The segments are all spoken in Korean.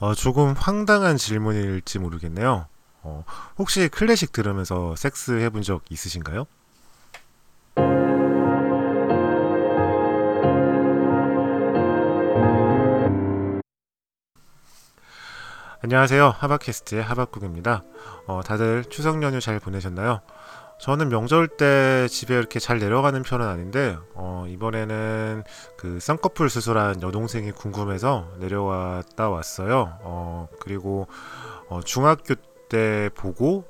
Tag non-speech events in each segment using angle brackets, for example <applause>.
어, 조금 황당한 질문일지 모르겠네요. 어, 혹시 클래식 들으면서 섹스 해본 적 있으신가요? 안녕하세요. 하바캐스트의 하바국입니다. 어, 다들 추석 연휴 잘 보내셨나요? 저는 명절 때 집에 이렇게 잘 내려가는 편은 아닌데 어, 이번에는 그 쌍꺼풀 수술한 여동생이 궁금해서 내려왔다 왔어요. 어, 그리고 어, 중학교 때 보고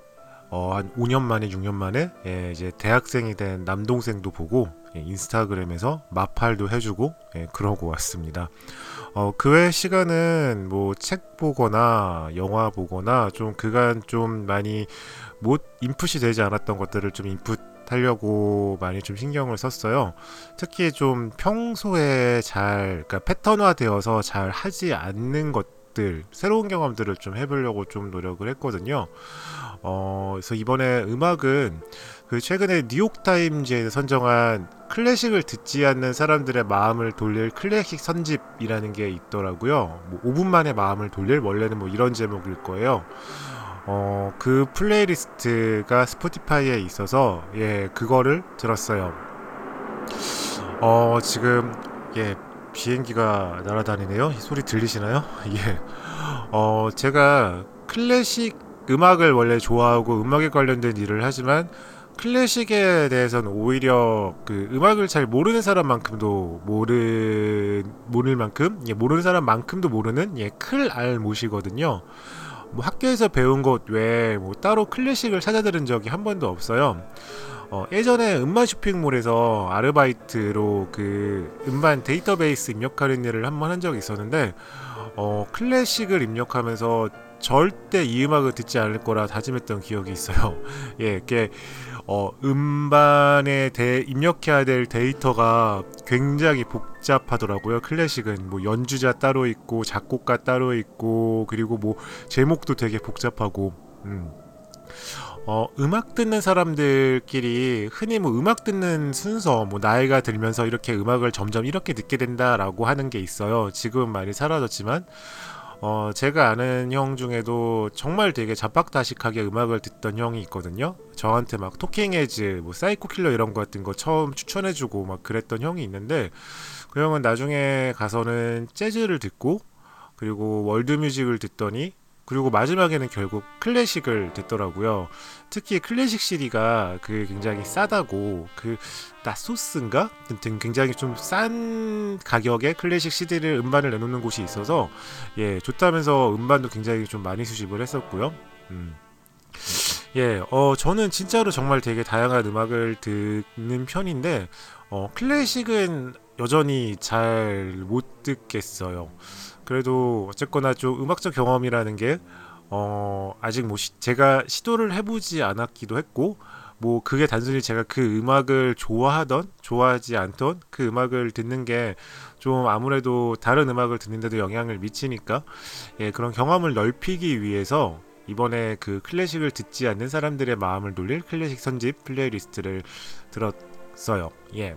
어, 한 5년 만에 6년 만에 예, 이제 대학생이 된 남동생도 보고 예, 인스타그램에서 마팔도 해주고 예, 그러고 왔습니다. 어, 그 외 시간은 뭐 책 보거나 영화 보거나 좀 그간 좀 많이 못 인풋이 되지 않았던 것들을 좀 인풋 하려고 많이 좀 신경을 썼어요. 특히 좀 평소에 잘, 그러니까 패턴화 되어서 잘 하지 않는 것 들, 새로운 경험들을 좀 해보려고 좀 노력을 했거든요. 어, 그래서 이번에 음악은 그 최근에 뉴욕타임즈에서 선정한 클래식을 듣지 않는 사람들의 마음을 돌릴 클래식 선집이라는 게 있더라고요. 뭐 5분 만에 마음을 돌릴 원래는 뭐 이런 제목일 거예요. 어, 그 playlist가 Spotify에 있어서 예, 그거를 들었어요. 어, 지금 예, 비행기가 날아다니네요. 소리 들리시나요? <laughs> 예. 어, 제가 클래식 음악을 원래 좋아하고 음악에 관련된 일을 하지만 클래식에 대해서는 오히려 그 음악을 잘 모르는 사람만큼도 모르 모를 만큼 예, 모르는 사람만큼도 모르는 예, 클알 못이거든요. 뭐 학교에서 배운 것 외에 뭐 따로 클래식을 찾아 들은 적이 한 번도 없어요. 어, 예전에 음반 쇼핑몰에서 아르바이트로 그 음반 데이터베이스 입력하는 일을 한 번 한 적이 있었는데 어, 클래식을 입력하면서 절대 이 음악을 듣지 않을 거라 다짐했던 기억이 있어요. <laughs> 예, 이게 어, 음반에 대, 입력해야 될 데이터가 굉장히 복잡하더라고요. 클래식은 뭐 연주자 따로 있고 작곡가 따로 있고 그리고 뭐 제목도 되게 복잡하고 음. 어, 음악 듣는 사람들끼리 흔히 뭐 음악 듣는 순서, 뭐 나이가 들면서 이렇게 음악을 점점 이렇게 듣게 된다라고 하는 게 있어요. 지금 많이 사라졌지만, 어, 제가 아는 형 중에도 정말 되게 잡학다식하게 음악을 듣던 형이 있거든요. 저한테 막 Talking Heads, 뭐 Psycho Killer 이런 거 같은 거 처음 추천해주고 막 그랬던 형이 있는데 그 형은 나중에 가서는 재즈를 듣고 그리고 월드 뮤직을 듣더니 그리고 마지막에는 결국 클래식을 듣더라고요. 특히 클래식 CD가 그 굉장히 싸다고 그 나소스인가 등 굉장히 좀 싼 가격에 클래식 CD를 음반을 내놓는 곳이 있어서 예 좋다면서 음반도 굉장히 좀 많이 수집을 했었고요. 음. 예, 어, 저는 진짜로 정말 되게 다양한 음악을 듣는 편인데, 어, 클래식은 여전히 잘 못 듣겠어요. 그래도 어쨌거나 좀 음악적 경험이라는 게 어, 아직 뭐 시, 제가 시도를 해보지 않았기도 했고 뭐 그게 단순히 제가 그 음악을 좋아하던 좋아하지 않던 그 음악을 듣는 게 좀 아무래도 다른 음악을 듣는데도 영향을 미치니까 예 그런 경험을 넓히기 위해서 이번에 그 클래식을 듣지 않는 사람들의 마음을 돌릴 클래식 선집 playlist를 들었어요. 예.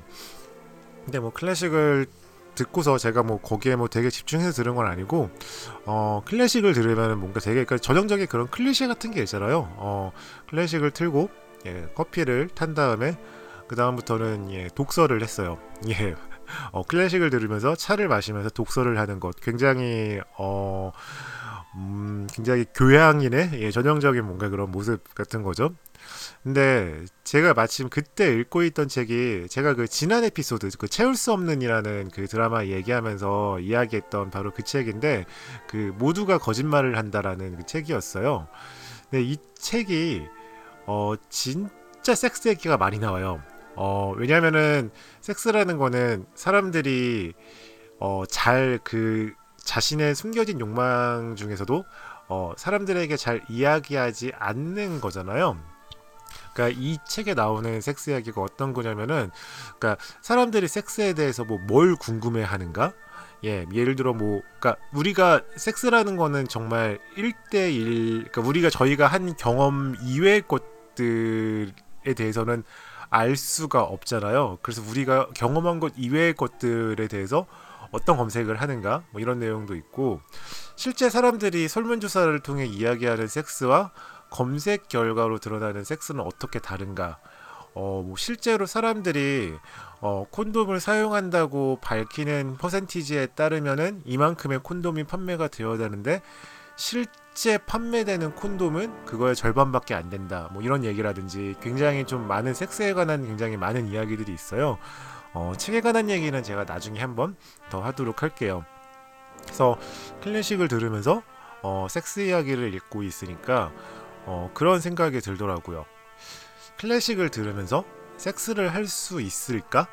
근데 뭐 클래식을 듣고서 제가 뭐 거기에 뭐 되게 집중해서 들은 건 아니고 어 클래식을 들으면 뭔가 되게 그러니까 전형적인 그런 클리셰 같은 게 있잖아요. 어 클래식을 틀고 예, 커피를 탄 다음에 그 다음부터는 예, 독서를 했어요. <laughs> 예. 어, 클래식을 들으면서 차를 마시면서 독서를 하는 것 굉장히 어 음, 굉장히 교양인의 예, 전형적인 뭔가 그런 모습 같은 거죠. 근데 제가 마침 그때 읽고 있던 책이 제가 그 지난 에피소드 그 채울 수 없는이라는 그 드라마 얘기하면서 이야기했던 바로 그 책인데 그 모두가 거짓말을 한다라는 그 책이었어요. 근데 이 책이 어 진짜 섹스 얘기가 많이 나와요. 어 왜냐면은 섹스라는 거는 사람들이 어 잘 그 자신의 숨겨진 욕망 중에서도 어 사람들에게 잘 이야기하지 않는 거잖아요. 그러니까 이 책에 나오는 섹스 이야기가 어떤 거냐면은 그러니까 사람들이 섹스에 대해서 뭐 뭘 궁금해 하는가? 예, 예를 들어 뭐 그러니까 우리가 섹스라는 거는 정말 1대1 그러니까 우리가 저희가 한 경험 이외의 것들에 대해서는 알 수가 없잖아요. 그래서 우리가 경험한 것 이외의 것들에 대해서 어떤 검색을 하는가 뭐 이런 내용도 있고 실제 사람들이 설문조사를 통해 이야기하는 섹스와 검색 결과로 드러나는 섹스는 어떻게 다른가 어, 뭐 실제로 사람들이 어, 콘돔을 사용한다고 밝히는 퍼센티지에 따르면은 이만큼의 콘돔이 판매가 되어야 되는데 실제 판매되는 콘돔은 그거의 절반밖에 안 된다. 뭐 이런 얘기라든지 굉장히 좀 많은 섹스에 관한 굉장히 많은 이야기들이 있어요. 어, 책에 관한 얘기는 제가 나중에 한번 더 하도록 할게요. 그래서 클래식을 들으면서 어, 섹스 이야기를 읽고 있으니까 어, 그런 생각이 들더라고요. 클래식을 들으면서 섹스를 할 수 있을까?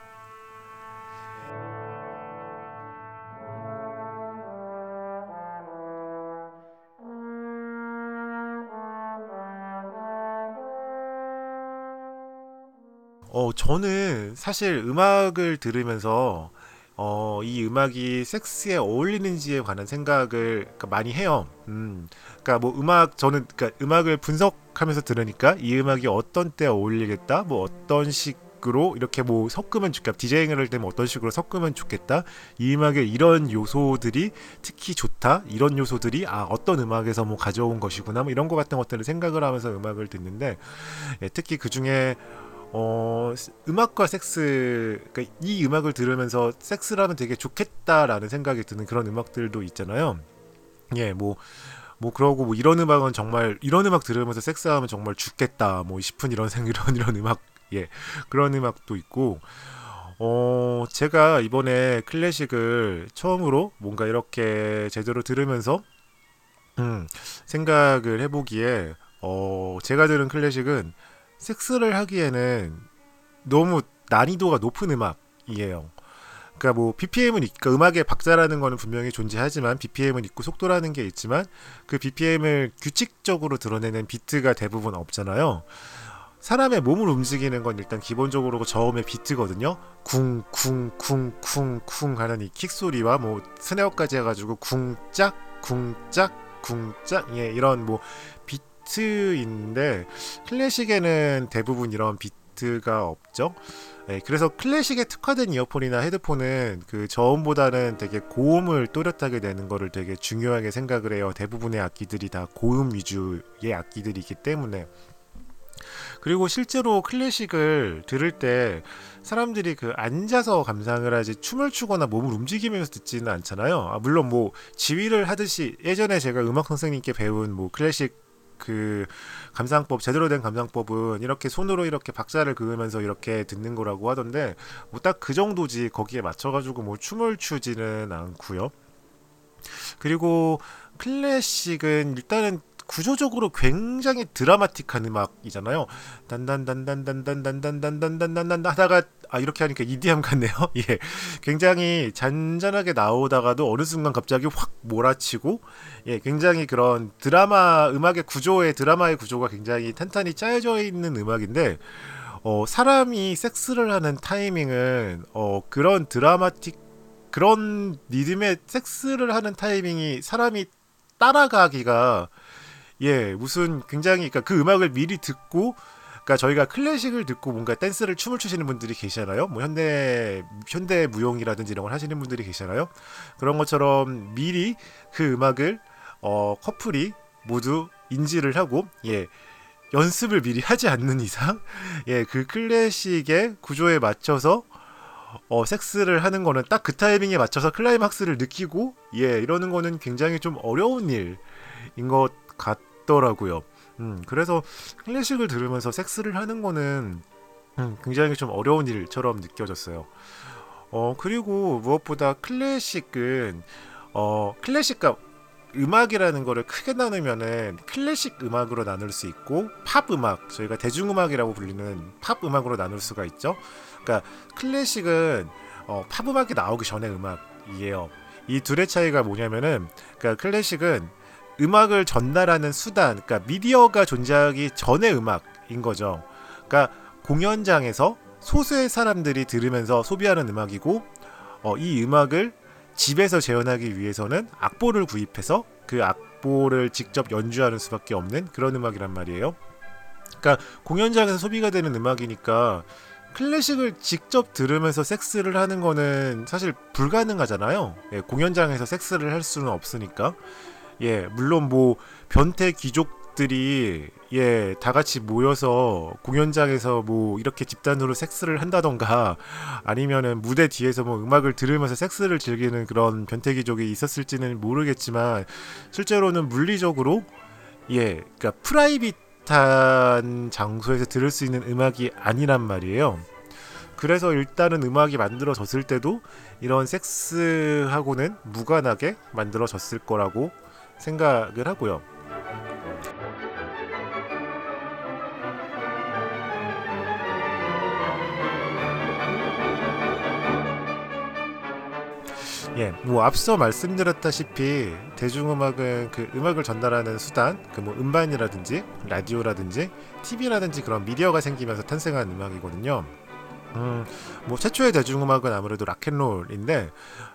어, 저는 사실 음악을 들으면서 어, 이 음악이 섹스에 어울리는지에 관한 생각을 그러니까 많이 해요. 음, 그러니까 뭐 음악 저는 그러니까 음악을 분석하면서 들으니까 이 음악이 어떤 때 어울리겠다, 뭐 어떤 식으로 이렇게 뭐 섞으면 좋겠다, 디제잉을 할 때면 어떤 식으로 섞으면 좋겠다. 이 음악에 이런 요소들이 특히 좋다, 이런 요소들이 아 어떤 음악에서 뭐 가져온 것이구나, 뭐 이런 거 같은 것들을 생각을 하면서 음악을 듣는데 예, 특히 그 중에 어 음악과 섹스 그러니까 이 음악을 들으면서 섹스를 하면 되게 좋겠다라는 생각이 드는 그런 음악들도 있잖아요. 예, 뭐, 뭐, 그러고, 뭐, 이런 음악은 정말, 이런 음악 들으면서 섹스하면 정말 죽겠다, 뭐, 싶은 이런 <laughs> 생, 이런, 이런 음악, 예, 그런 음악도 있고, 어, 제가 이번에 클래식을 처음으로 뭔가 이렇게 제대로 들으면서, 음, 생각을 해보기에, 어, 제가 들은 클래식은 섹스를 하기에는 너무 난이도가 높은 음악이에요. 그러니까 뭐 BPM은 그러니까 음악의 박자라는 거는 분명히 존재하지만 BPM은 있고 속도라는 게 있지만 그 BPM을 규칙적으로 드러내는 비트가 대부분 없잖아요. 사람의 몸을 움직이는 건 일단 기본적으로 저음의 비트거든요. 쿵쿵쿵쿵쿵 하는 이 킥 소리와 뭐 스네어까지 해가지고 쿵짝 쿵짝 쿵짝 예 이런 뭐 비트인데 클래식에는 대부분 이런 비트가 없죠. 네, 그래서 클래식에 특화된 이어폰이나 헤드폰은 그 저음보다는 되게 고음을 또렷하게 내는 거를 되게 중요하게 생각을 해요. 대부분의 악기들이 다 고음 위주의 악기들이기 때문에. 그리고 실제로 클래식을 들을 때 사람들이 그 앉아서 감상을 하지 춤을 추거나 몸을 움직이면서 듣지는 않잖아요. 아, 물론 뭐 지휘를 하듯이 예전에 제가 음악 선생님께 배운 뭐 클래식 그 감상법 제대로 된 감상법은 이렇게 손으로 이렇게 박자를 그으면서 이렇게 듣는 거라고 하던데 뭐 딱 그 정도지 거기에 맞춰가지고 뭐 춤을 추지는 않고요. 그리고 클래식은 일단은 구조적으로 굉장히 드라마틱한 음악이잖아요. 단단단단단단단단단단단단 하다가 아 이렇게 하니까 EDM 같네요. <laughs> 예, 굉장히 잔잔하게 나오다가도 어느 순간 갑자기 확 몰아치고 예, 굉장히 그런 드라마 음악의 구조의 드라마의 구조가 굉장히 탄탄히 짜여져 있는 음악인데 어, 사람이 섹스를 하는 타이밍은 어, 그런 드라마틱 그런 리듬의 섹스를 하는 타이밍이 사람이 따라가기가 예, 무슨 굉장히 그러니까 그 음악을 미리 듣고 그러니까 저희가 클래식을 듣고 뭔가 댄스를 춤을 추시는 분들이 계시잖아요. 뭐 현대 현대 무용이라든지 이런 걸 하시는 분들이 계시잖아요. 그런 것처럼 미리 그 음악을 어 커플이 모두 인지를 하고 예. 연습을 미리 하지 않는 이상 예, 그 클래식의 구조에 맞춰서 어, 섹스를 하는 거는 딱 그 타이밍에 맞춰서 클라이막스를 느끼고 예, 이러는 거는 굉장히 좀 어려운 일인 것 같더라고요. 음, 그래서 클래식을 들으면서 섹스를 하는 거는 음, 굉장히 좀 어려운 일처럼 느껴졌어요. 어, 그리고 무엇보다 클래식은 어, 클래식과 음악이라는 거를 크게 나누면은 클래식 음악으로 나눌 수 있고 팝 음악, 저희가 대중음악이라고 불리는 팝 음악으로 나눌 수가 있죠. 그러니까 클래식은 어, 팝 음악이 나오기 전에 음악이에요. 이 둘의 차이가 뭐냐면은 그러니까 클래식은 음악을 전달하는 수단, 그러니까 미디어가 존재하기 전의 음악인 거죠. 그러니까 공연장에서 소수의 사람들이 들으면서 소비하는 음악이고 어, 이 음악을 집에서 재현하기 위해서는 악보를 구입해서 그 악보를 직접 연주하는 수밖에 없는 그런 음악이란 말이에요. 그러니까 공연장에서 소비가 되는 음악이니까 클래식을 직접 들으면서 섹스를 하는 거는 사실 불가능하잖아요. 예, 공연장에서 섹스를 할 수는 없으니까. 예, 물론 뭐 변태 귀족들이 예, 다 같이 모여서 공연장에서 뭐 이렇게 집단으로 섹스를 한다던가 아니면은 무대 뒤에서 뭐 음악을 들으면서 섹스를 즐기는 그런 변태 귀족이 있었을지는 모르겠지만 실제로는 물리적으로 예, 그러니까 프라이빗한 장소에서 들을 수 있는 음악이 아니란 말이에요. 그래서 일단은 음악이 만들어졌을 때도 이런 섹스하고는 무관하게 만들어졌을 거라고 생각을 하고요. 예, 뭐 앞서 말씀드렸다시피 대중음악은 그 음악을 전달하는 수단, 그 뭐 음반이라든지 라디오라든지 TV라든지 그런 미디어가 생기면서 탄생한 음악이거든요. 음, 뭐 최초의 대중음악은 아무래도 락앤롤인데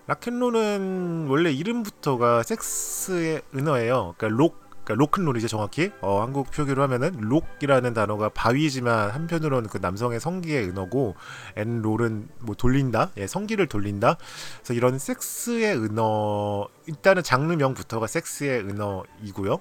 락앤롤은 원래 이름부터가 섹스의 은어예요. 그러니까 록 그러니까 로큰롤이죠 정확히 어, 한국 표기로 하면은 록이라는 단어가 바위지만 한편으로는 그 남성의 성기의 은어고 and roll은 뭐 돌린다? 예 성기를 돌린다? 그래서 이런 섹스의 은어 일단은 장르명부터가 섹스의 은어이고요.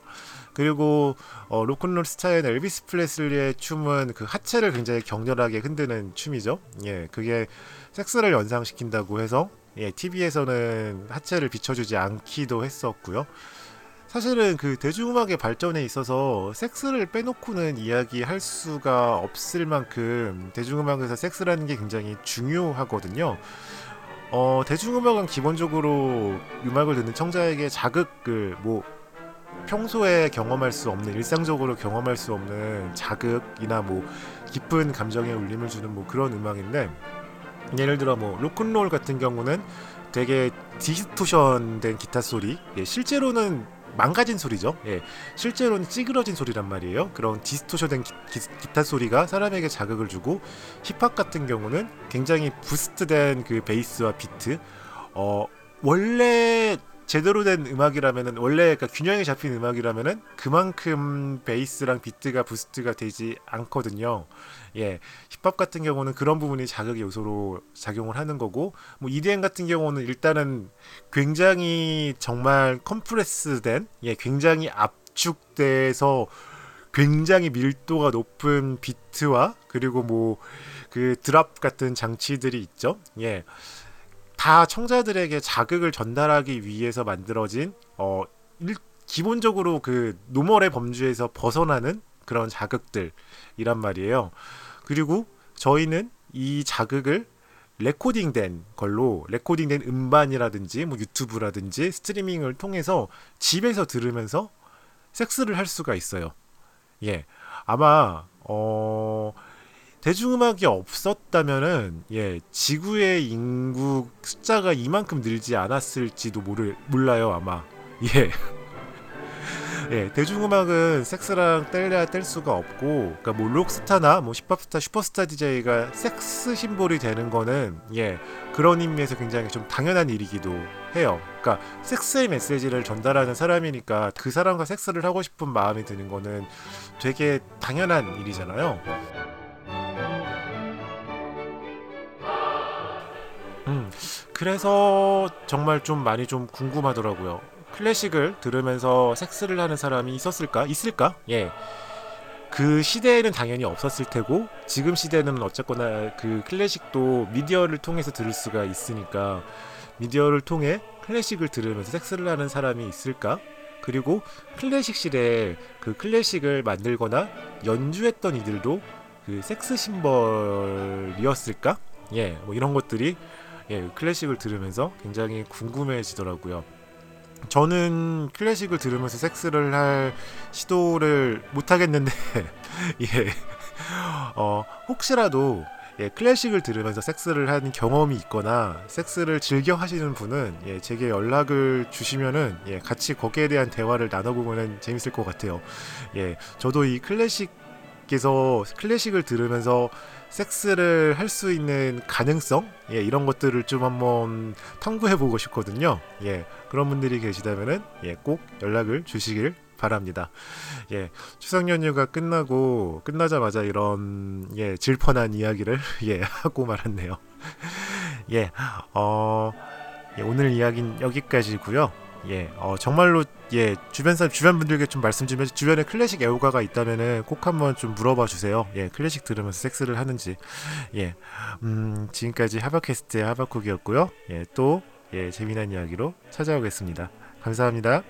그리고 어, 로큰롤 스타일은 엘비스 프레슬리의 춤은 그 하체를 굉장히 격렬하게 흔드는 춤이죠. 예 그게 섹스를 연상시킨다고 해서 예 TV에서는 하체를 비춰주지 않기도 했었고요 사실은 그 대중음악의 발전에 있어서 섹스를 빼놓고는 이야기할 수가 없을 만큼 대중음악에서 섹스라는 게 굉장히 중요하거든요. 어, 대중음악은 기본적으로 음악을 듣는 청자에게 자극을 뭐 평소에 경험할 수 없는 일상적으로 경험할 수 없는 자극이나 뭐 깊은 감정의 울림을 주는 뭐 그런 음악인데 예를 들어 뭐 로큰롤 같은 경우는 되게 distortion된 기타 소리 예, 실제로는 망가진 소리죠. 예. 실제로는 찌그러진 소리란 말이에요. 그런 distortion된 기, 기, 타 소리가 사람에게 자극을 주고 힙합 같은 경우는 굉장히 boost된 그 베이스와 비트 어 원래 제대로 된 음악이라면은 원래 그러니까 균형이 잡힌 음악이라면은 그만큼 베이스랑 비트가 boost가 되지 않거든요. 예, 힙합 같은 경우는 그런 부분이 자극의 요소로 작용을 하는 거고, 뭐 EDM 같은 경우는 일단은 굉장히 정말 compress된, 예, 굉장히 압축돼서 굉장히 밀도가 높은 비트와 그리고 뭐 그 drop 같은 장치들이 있죠. 예. 다 청자들에게 자극을 전달하기 위해서 만들어진 어 일, 기본적으로 그 normal의 범주에서 벗어나는 그런 자극들이란 말이에요. 그리고 저희는 이 자극을 레코딩된 걸로 레코딩된 음반이라든지 뭐 유튜브라든지 스트리밍을 통해서 집에서 들으면서 섹스를 할 수가 있어요. 예. 아마 어 대중음악이 없었다면은 예 지구의 인구 숫자가 이만큼 늘지 않았을지도 모를 몰라요 아마 예. 예, 대중음악은 섹스랑 뗄래야 뗄 수가 없고, 그러니까 뭐 록스타나 뭐 힙합스타, 슈퍼스타 DJ가 섹스 심볼이 되는 거는 예 그런 의미에서 굉장히 좀 당연한 일이기도 해요. 그러니까 섹스의 메시지를 전달하는 사람이니까 그 사람과 섹스를 하고 싶은 마음이 드는 거는 되게 당연한 일이잖아요. 음, 그래서 정말 좀 많이 좀 궁금하더라고요. 클래식을 들으면서 섹스를 하는 사람이 있었을까? 있을까? 예. 그 시대에는 당연히 없었을 테고 지금 시대는 어쨌거나 그 클래식도 미디어를 통해서 들을 수가 있으니까 미디어를 통해 클래식을 들으면서 섹스를 하는 사람이 있을까? 그리고 클래식실에 그 클래식을 만들거나 연주했던 이들도 그 섹스 심벌이었을까? 예, 뭐 이런 것들이 예, 클래식을 들으면서 굉장히 궁금해지더라고요. 저는 클래식을 들으면서 섹스를 할 시도를 못 하겠는데 <laughs> 예. 어, 혹시라도 예, 클래식을 들으면서 섹스를 한 경험이 있거나 섹스를 즐겨 하시는 분은 예, 제게 연락을 주시면은 예, 같이 거기에 대한 대화를 나눠보면 재밌을 것 같아요. 예, 저도 이 클래식 에서 클래식을 들으면서 섹스를 할 수 있는 가능성 예, 이런 것들을 좀 한번 탐구해 보고 싶거든요. 예, 그런 분들이 계시다면은 예, 꼭 연락을 주시길 바랍니다. 예, 추석 연휴가 끝나고 끝나자마자 이런 예 질펀한 이야기를 <laughs> 예 하고 말았네요. <laughs> 예, 어 예, 오늘 이야기는 여기까지고요. 예, 어, 정말로 예 주변 사람 주변 분들께 좀 말씀 좀 해주 주변에 클래식 애호가가 있다면은 꼭 한번 좀 물어봐 주세요. 예, 클래식 들으면서 섹스를 하는지. 예, 음 지금까지 하바캐스트의 하바쿡이었고요. 예, 또 예, 재미난 이야기로 찾아오겠습니다. 감사합니다.